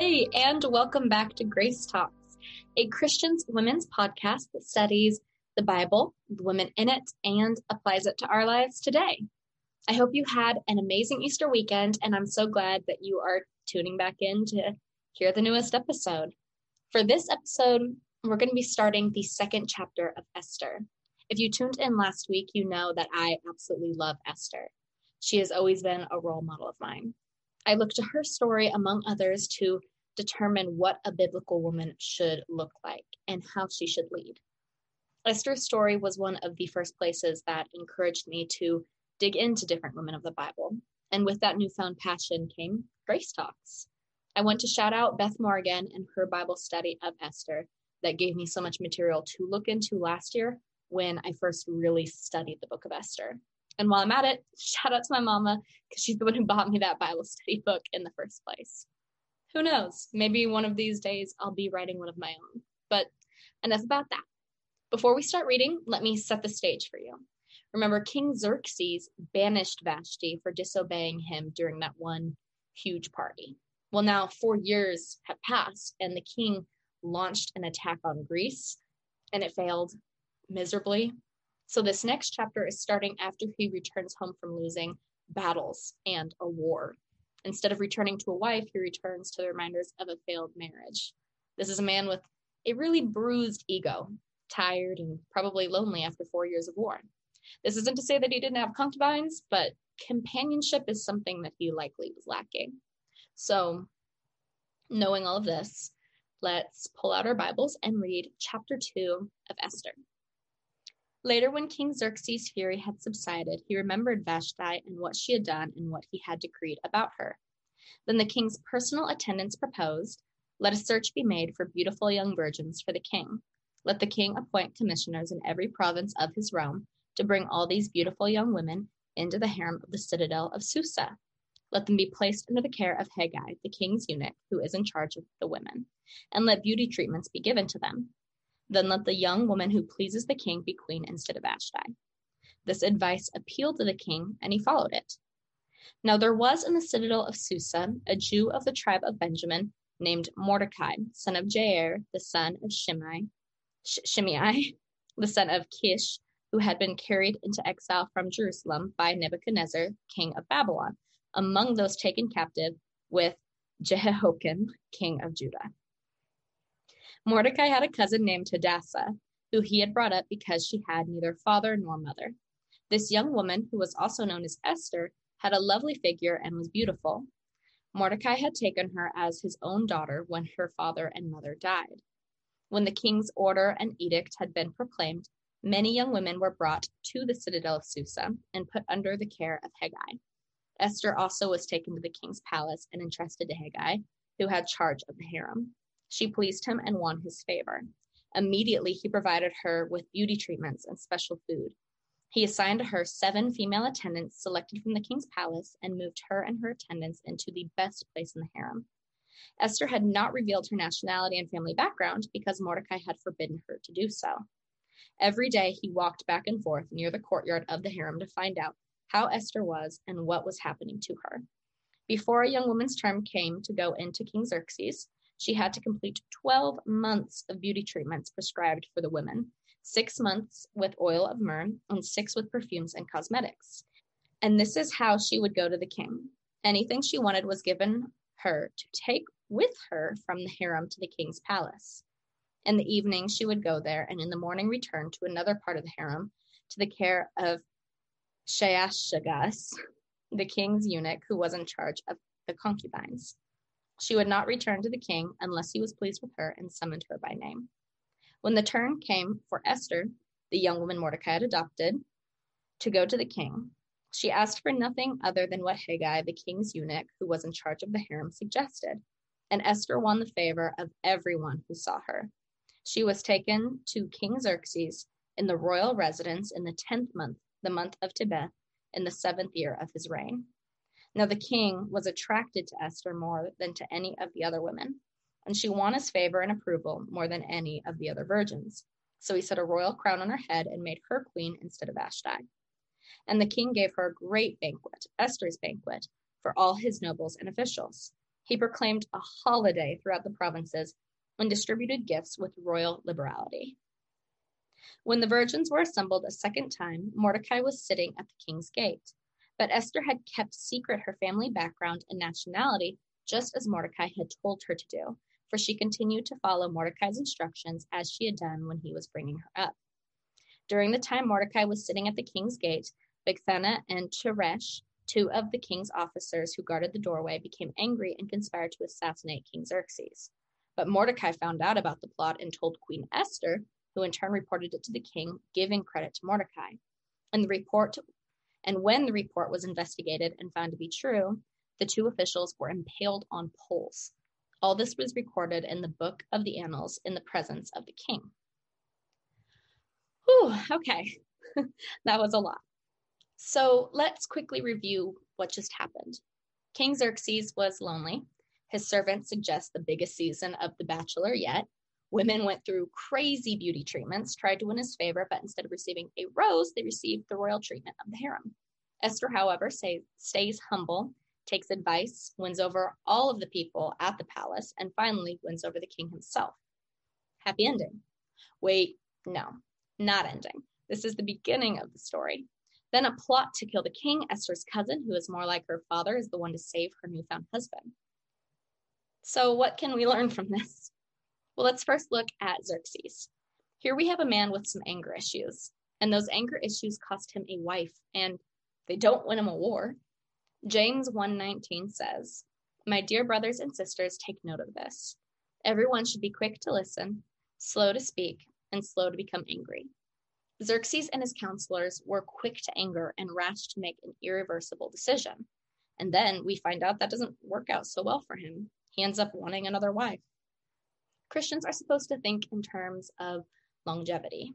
Hey, and welcome back to Grace Talks, a Christian's women's podcast that studies the Bible, the women in it, and applies it to our lives today. I hope you had an amazing Easter weekend, and I'm so glad that you are tuning back in to hear the newest episode. For this episode, we're going to be starting the second chapter of Esther. If you tuned in last week, you know that I absolutely love Esther. She has always been a role model of mine. I look to her story, among others, to determine what a biblical woman should look like and how she should lead. Esther's story was one of the first places that encouraged me to dig into different women of the Bible. And with that newfound passion came Grace Talks. I want to shout out Beth Morgan and her Bible study of Esther that gave me so much material to look into last year when I first really studied the book of Esther. And while I'm at it, shout out to my mama because she's the one who bought me that Bible study book in the first place. Who knows? Maybe one of these days I'll be writing one of my own. But enough about that. Before we start reading, let me set the stage for you. Remember, King Xerxes banished Vashti for disobeying him during that one huge party. Well, now four years have passed, and the king launched an attack on Greece, and it failed miserably. So, this next chapter is starting after he returns home from losing battles and a war. Instead of returning to a wife, he returns to the reminders of a failed marriage. This is a man with a really bruised ego, tired and probably lonely after four years of war. This isn't to say that he didn't have concubines, but companionship is something that he likely was lacking. So, knowing all of this, let's pull out our Bibles and read chapter 2 of Esther. Later, when King Xerxes' fury had subsided, he remembered Vashti and what she had done and what he had decreed about her. Then the king's personal attendants proposed, Let a search be made for beautiful young virgins for the king. Let the king appoint commissioners in every province of his realm to bring all these beautiful young women into the harem of the citadel of Susa. Let them be placed under the care of Hegai, the king's eunuch, who is in charge of the women, and let beauty treatments be given to them. Then let the young woman who pleases the king be queen instead of Vashti. This advice appealed to the king, and he followed it. Now there was in the citadel of Susa a Jew of the tribe of Benjamin named Mordecai, son of Jair, the son of Shimei, Shimei, the son of Kish, who had been carried into exile from Jerusalem by Nebuchadnezzar, king of Babylon, among those taken captive with Jehoiachin, king of Judah. Mordecai had a cousin named Hadassah, who he had brought up because she had neither father nor mother. This young woman, who was also known as Esther, had a lovely figure and was beautiful. Mordecai had taken her as his own daughter when her father and mother died. When the king's order and edict had been proclaimed, many young women were brought to the citadel of Susa and put under the care of Hegai. Esther also was taken to the king's palace and entrusted to Hegai, who had charge of the harem. She pleased him and won his favor. Immediately, he provided her with beauty treatments and special food. He assigned to her seven female attendants selected from the king's palace and moved her and her attendants into the best place in the harem. Esther had not revealed her nationality and family background because Mordecai had forbidden her to do so. Every day he walked back and forth near the courtyard of the harem to find out how Esther was and what was happening to her. Before a young woman's term came to go into King Xerxes, she had to complete 12 months of beauty treatments prescribed for the women, six months with oil of myrrh, and six with perfumes and cosmetics. And this is how she would go to the king. Anything she wanted was given her to take with her from the harem to the king's palace. In the evening, she would go there, and in the morning, return to another part of the harem to the care of Shaashgaz, the king's eunuch who was in charge of the concubines. She would not return to the king unless he was pleased with her and summoned her by name. When the turn came for Esther, the young woman Mordecai had adopted, to go to the king, she asked for nothing other than what Haggai, the king's eunuch who was in charge of the harem, suggested. And Esther won the favor of everyone who saw her. She was taken to King Xerxes in the royal residence in the tenth month, the month of Tebeth, in the seventh year of his reign. Now the king was attracted to Esther more than to any of the other women, and she won his favor and approval more than any of the other virgins. So he set a royal crown on her head and made her queen instead of Vashti. And the king gave her a great banquet, Esther's banquet, for all his nobles and officials. He proclaimed a holiday throughout the provinces and distributed gifts with royal liberality. When the virgins were assembled a second time, Mordecai was sitting at the king's gate. But Esther had kept secret her family background and nationality, just as Mordecai had told her to do, for she continued to follow Mordecai's instructions as she had done when he was bringing her up. During the time Mordecai was sitting at the king's gate, Bigthana and Teresh, two of the king's officers who guarded the doorway, became angry and conspired to assassinate King Xerxes. But Mordecai found out about the plot and told Queen Esther, who in turn reported it to the king, giving credit to Mordecai. And the report and when the report was investigated and found to be true, the two officials were impaled on poles. All this was recorded in the book of the annals in the presence of the king. Whew, okay, that was a lot. So let's quickly review what just happened. King Xerxes was lonely. His servants suggest the biggest season of The Bachelor yet. Women went through crazy beauty treatments, tried to win his favor, but instead of receiving a rose, they received the royal treatment of the harem. Esther, however, say, stays humble, takes advice, wins over all of the people at the palace, and finally wins over the king himself. Happy ending. Wait, no, not ending. This is the beginning of the story. Then a plot to kill the king, Esther's cousin, who is more like her father, is the one to save her newfound husband. So, what can we learn from this? Well, let's first look at Xerxes. Here we have a man with some anger issues, and those anger issues cost him a wife, and they don't win him a war. James 1:19 says, "My dear brothers and sisters, take note of this. Everyone should be quick to listen, slow to speak, and slow to become angry." Xerxes and his counselors were quick to anger and rash to make an irreversible decision. And then we find out that doesn't work out so well for him. He ends up wanting another wife. Christians are supposed to think in terms of longevity.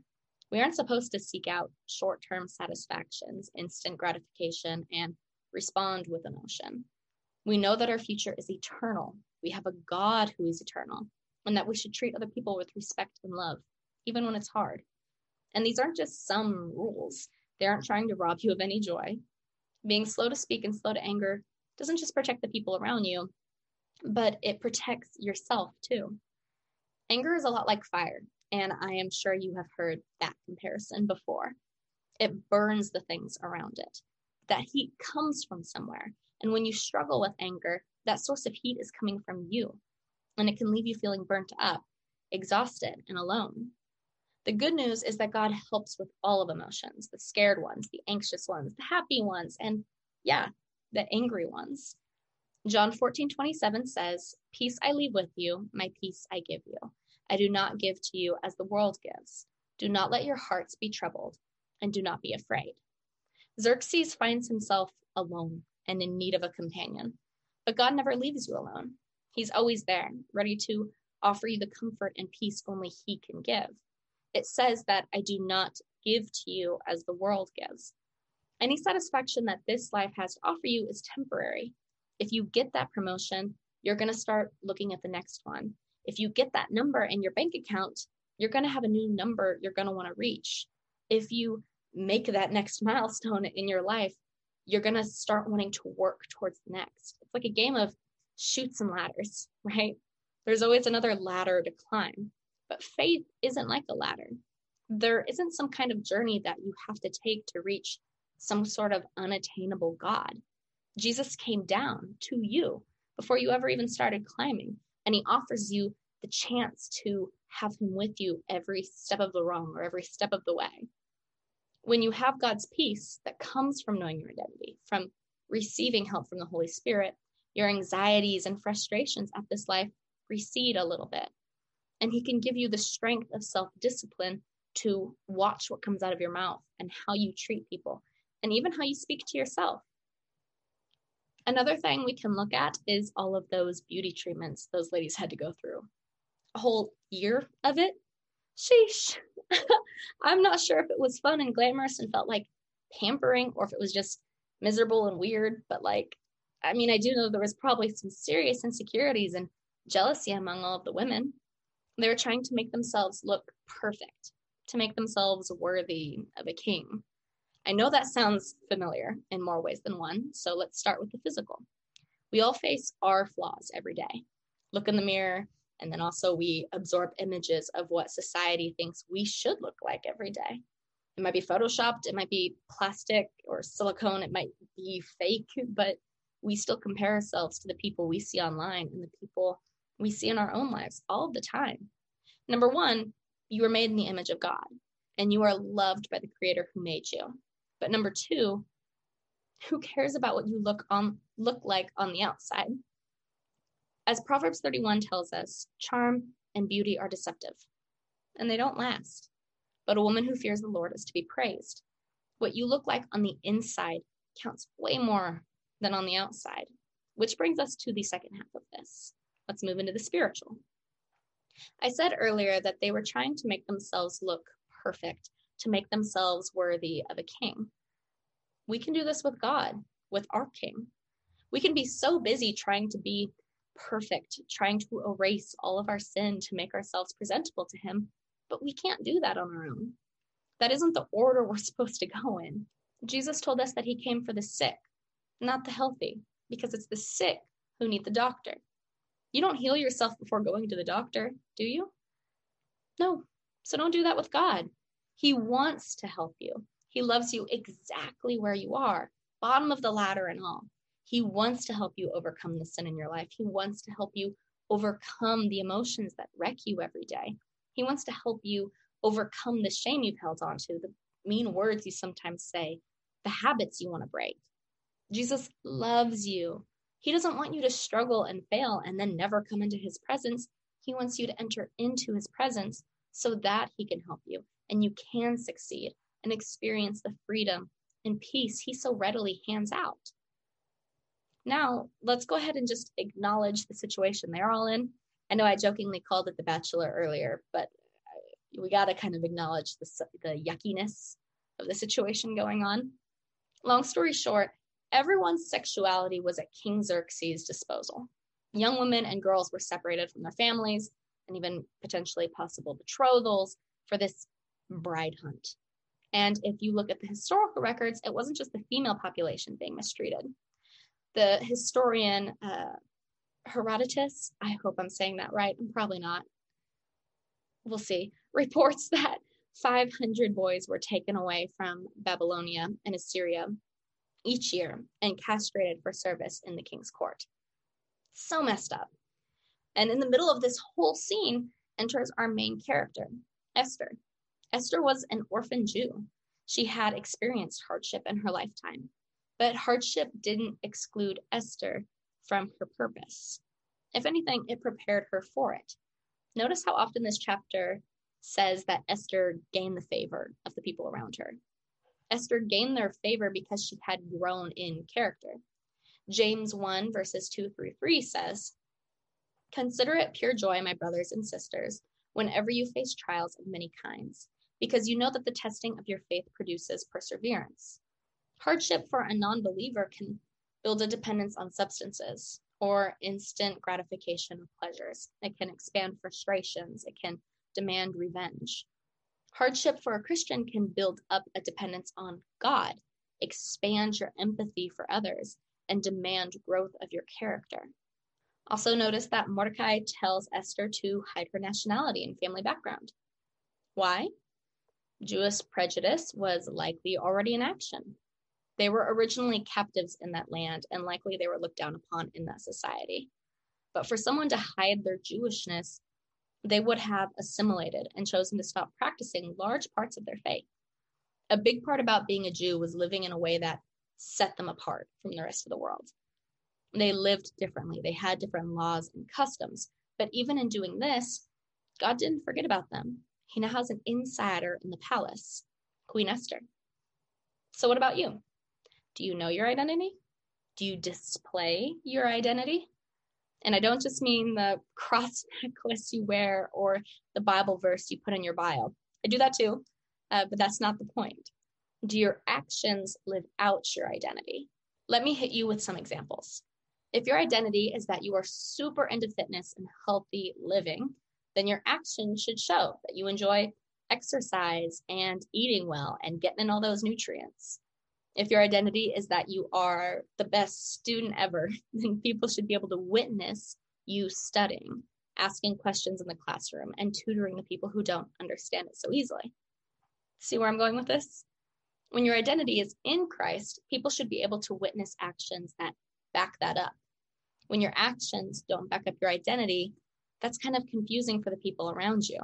We aren't supposed to seek out short term satisfactions, instant gratification, and respond with emotion. We know that our future is eternal. We have a God who is eternal, and that we should treat other people with respect and love, even when it's hard. And these aren't just some rules, they aren't trying to rob you of any joy. Being slow to speak and slow to anger doesn't just protect the people around you, but it protects yourself too. Anger is a lot like fire, and I am sure you have heard that comparison before. It burns the things around it. That heat comes from somewhere. And when you struggle with anger, that source of heat is coming from you. And it can leave you feeling burnt up, exhausted, and alone. The good news is that God helps with all of emotions the scared ones, the anxious ones, the happy ones, and yeah, the angry ones. John 14, 27 says, Peace I leave with you, my peace I give you. I do not give to you as the world gives. Do not let your hearts be troubled, and do not be afraid. Xerxes finds himself alone and in need of a companion. But God never leaves you alone. He's always there, ready to offer you the comfort and peace only He can give. It says that I do not give to you as the world gives. Any satisfaction that this life has to offer you is temporary, if you get that promotion, you're going to start looking at the next one. If you get that number in your bank account, you're going to have a new number you're going to want to reach. If you make that next milestone in your life, you're going to start wanting to work towards the next. It's like a game of Chutes and ladders, right? There's always another ladder to climb. But faith isn't like a ladder. There isn't some kind of journey that you have to take to reach some sort of unattainable God. Jesus came down to you before you ever even started climbing, and he offers you the chance to have him with you every step of the wrong or every step of the way. When you have God's peace that comes from knowing your identity, from receiving help from the Holy Spirit, your anxieties and frustrations at this life recede a little bit. And he can give you the strength of self discipline to watch what comes out of your mouth and how you treat people, and even how you speak to yourself. Another thing we can look at is all of those beauty treatments those ladies had to go through. A whole year of it. Sheesh. I'm not sure if it was fun and glamorous and felt like pampering or if it was just miserable and weird, but like, I mean, I do know there was probably some serious insecurities and jealousy among all of the women. They were trying to make themselves look perfect, to make themselves worthy of a king. I know that sounds familiar in more ways than one, so let's start with the physical. We all face our flaws every day. Look in the mirror, and then also we absorb images of what society thinks we should look like every day. It might be photoshopped, it might be plastic or silicone, it might be fake, but we still compare ourselves to the people we see online and the people we see in our own lives all the time. Number one, you were made in the image of God and you are loved by the creator who made you. But number two, who cares about what you look on look like on the outside? As Proverbs 31 tells us, charm and beauty are deceptive, and they don't last. But a woman who fears the Lord is to be praised. What you look like on the inside counts way more than on the outside, which brings us to the second half of this. Let's move into the spiritual. I said earlier that they were trying to make themselves look perfect, to make themselves worthy of a king. We can do this with God, with our king. We can be so busy trying to be perfect, trying to erase all of our sin to make ourselves presentable to him, but we can't do that on our own. That isn't the order we're supposed to go in. Jesus told us that he came for the sick, not the healthy, because it's the sick who need the doctor. You don't heal yourself before going to the doctor, do you? No. So don't do that with God. He wants to help you. He loves you exactly where you are, bottom of the ladder and all. He wants to help you overcome the sin in your life. He wants to help you overcome the emotions that wreck you every day. He wants to help you overcome the shame you've held onto, the mean words you sometimes say, the habits you want to break. Jesus loves you. He doesn't want you to struggle and fail and then never come into his presence. He wants you to enter into his presence so that he can help you and you can succeed and experience the freedom and peace he so readily hands out. Now, let's go ahead and just acknowledge the situation they're all in. I know I jokingly called it The Bachelor earlier, but we got to kind of acknowledge the, the yuckiness of the situation going on. Long story short, everyone's sexuality was at King Xerxes' disposal. Young women and girls were separated from their families and even potentially possible betrothals for this bride hunt. And if you look at the historical records, it wasn't just the female population being mistreated. The historian uh, Herodotus, I hope I'm saying that right, I'm probably not. We'll see, reports that 500 boys were taken away from Babylonia and Assyria each year and castrated for service in the king's court. So messed up. And in the middle of this whole scene enters our main character, Esther. Esther was an orphan Jew. She had experienced hardship in her lifetime, but hardship didn't exclude Esther from her purpose. If anything, it prepared her for it. Notice how often this chapter says that Esther gained the favor of the people around her. Esther gained their favor because she had grown in character. James 1, verses 2 through 3 says, Consider it pure joy, my brothers and sisters, whenever you face trials of many kinds because you know that the testing of your faith produces perseverance. Hardship for a non believer can build a dependence on substances or instant gratification of pleasures. It can expand frustrations, it can demand revenge. Hardship for a Christian can build up a dependence on God, expand your empathy for others, and demand growth of your character. Also, notice that Mordecai tells Esther to hide her nationality and family background. Why? Jewish prejudice was likely already in action. They were originally captives in that land, and likely they were looked down upon in that society. But for someone to hide their Jewishness, they would have assimilated and chosen to stop practicing large parts of their faith. A big part about being a Jew was living in a way that set them apart from the rest of the world. They lived differently, they had different laws and customs. But even in doing this, God didn't forget about them. He now has an insider in the palace, Queen Esther. So, what about you? Do you know your identity? Do you display your identity? And I don't just mean the cross necklace you wear or the Bible verse you put in your bio. I do that too, uh, but that's not the point. Do your actions live out your identity? Let me hit you with some examples. If your identity is that you are super into fitness and healthy living, then your actions should show that you enjoy exercise and eating well and getting in all those nutrients. If your identity is that you are the best student ever, then people should be able to witness you studying, asking questions in the classroom, and tutoring the people who don't understand it so easily. See where I'm going with this? When your identity is in Christ, people should be able to witness actions that back that up. When your actions don't back up your identity, that's kind of confusing for the people around you.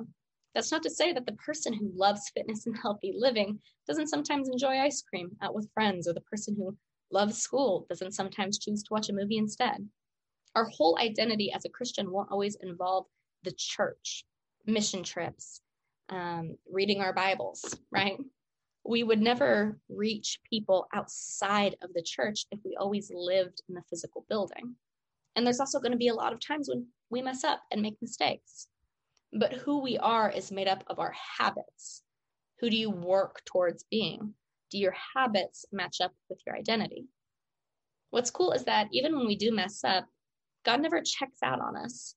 That's not to say that the person who loves fitness and healthy living doesn't sometimes enjoy ice cream out with friends, or the person who loves school doesn't sometimes choose to watch a movie instead. Our whole identity as a Christian won't always involve the church, mission trips, um, reading our Bibles, right? We would never reach people outside of the church if we always lived in the physical building. And there's also going to be a lot of times when we mess up and make mistakes. But who we are is made up of our habits. Who do you work towards being? Do your habits match up with your identity? What's cool is that even when we do mess up, God never checks out on us.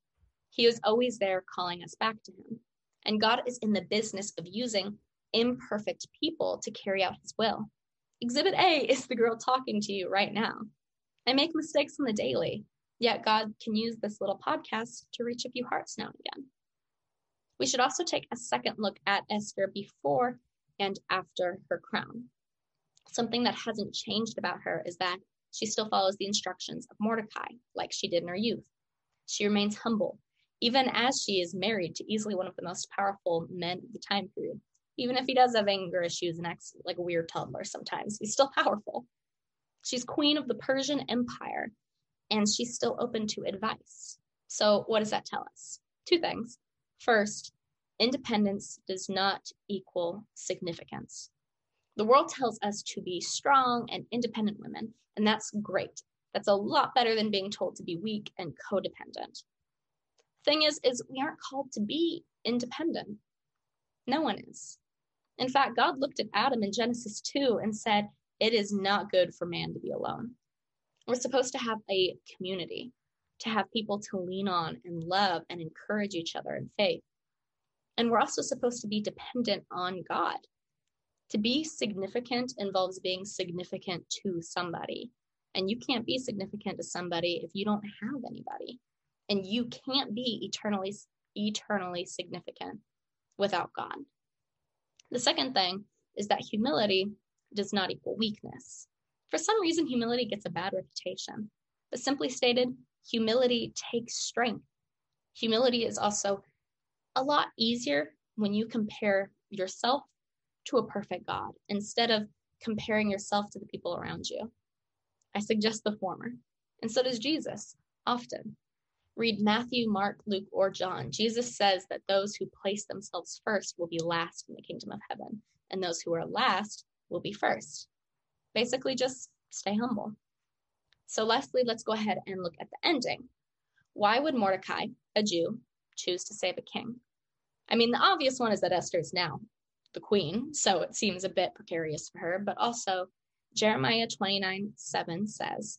He is always there calling us back to Him. And God is in the business of using imperfect people to carry out His will. Exhibit A is the girl talking to you right now. I make mistakes on the daily, yet God can use this little podcast to reach a few hearts now and again. We should also take a second look at Esther before and after her crown. Something that hasn't changed about her is that she still follows the instructions of Mordecai, like she did in her youth. She remains humble, even as she is married to easily one of the most powerful men of the time period. Even if he does have anger issues and acts like a weird toddler sometimes, he's still powerful. She's queen of the Persian Empire, and she's still open to advice. So, what does that tell us? Two things. First, independence does not equal significance. The world tells us to be strong and independent women, and that's great. That's a lot better than being told to be weak and codependent. Thing is, is we aren't called to be independent. No one is. In fact, God looked at Adam in Genesis 2 and said, It is not good for man to be alone. We're supposed to have a community, to have people to lean on and love and encourage each other in faith. And we're also supposed to be dependent on God. To be significant involves being significant to somebody. And you can't be significant to somebody if you don't have anybody. And you can't be eternally eternally significant without God. The second thing is that humility does not equal weakness. For some reason, humility gets a bad reputation. But simply stated, humility takes strength. Humility is also a lot easier when you compare yourself to a perfect God instead of comparing yourself to the people around you. I suggest the former, and so does Jesus often. Read Matthew, Mark, Luke, or John. Jesus says that those who place themselves first will be last in the kingdom of heaven, and those who are last will be first. Basically, just stay humble. So, lastly, let's go ahead and look at the ending. Why would Mordecai, a Jew, choose to save a king? I mean, the obvious one is that Esther is now the queen, so it seems a bit precarious for her, but also Jeremiah 29 7 says,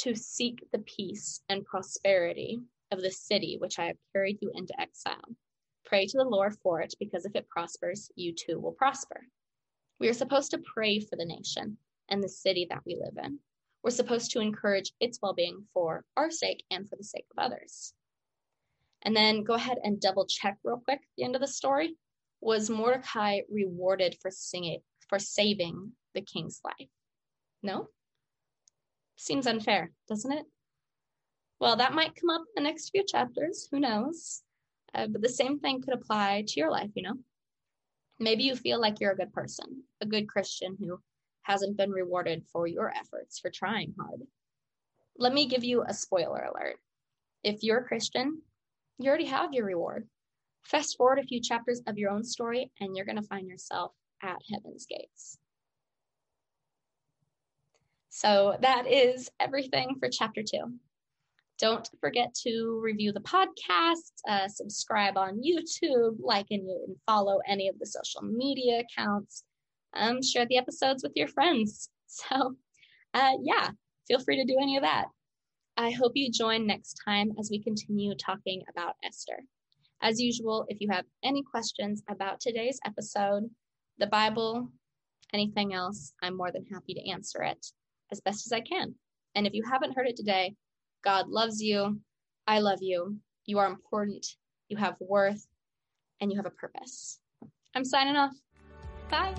To seek the peace and prosperity of the city which I have carried you into exile. Pray to the Lord for it, because if it prospers, you too will prosper. We are supposed to pray for the nation and the city that we live in. We're supposed to encourage its well being for our sake and for the sake of others. And then go ahead and double check real quick the end of the story. Was Mordecai rewarded for singing for saving the king's life? No? Seems unfair, doesn't it? Well, that might come up in the next few chapters. Who knows? Uh, but the same thing could apply to your life, you know? Maybe you feel like you're a good person, a good Christian who hasn't been rewarded for your efforts for trying hard. Let me give you a spoiler alert. If you're a Christian, you already have your reward. Fast forward a few chapters of your own story, and you're going to find yourself at heaven's gates. So that is everything for chapter two. Don't forget to review the podcast, uh, subscribe on YouTube, like and, and follow any of the social media accounts um, share the episodes with your friends. So, uh, yeah, feel free to do any of that. I hope you join next time as we continue talking about Esther. As usual, if you have any questions about today's episode, the Bible, anything else, I'm more than happy to answer it as best as I can. And if you haven't heard it today, God loves you. I love you. You are important. You have worth and you have a purpose. I'm signing off. Bye.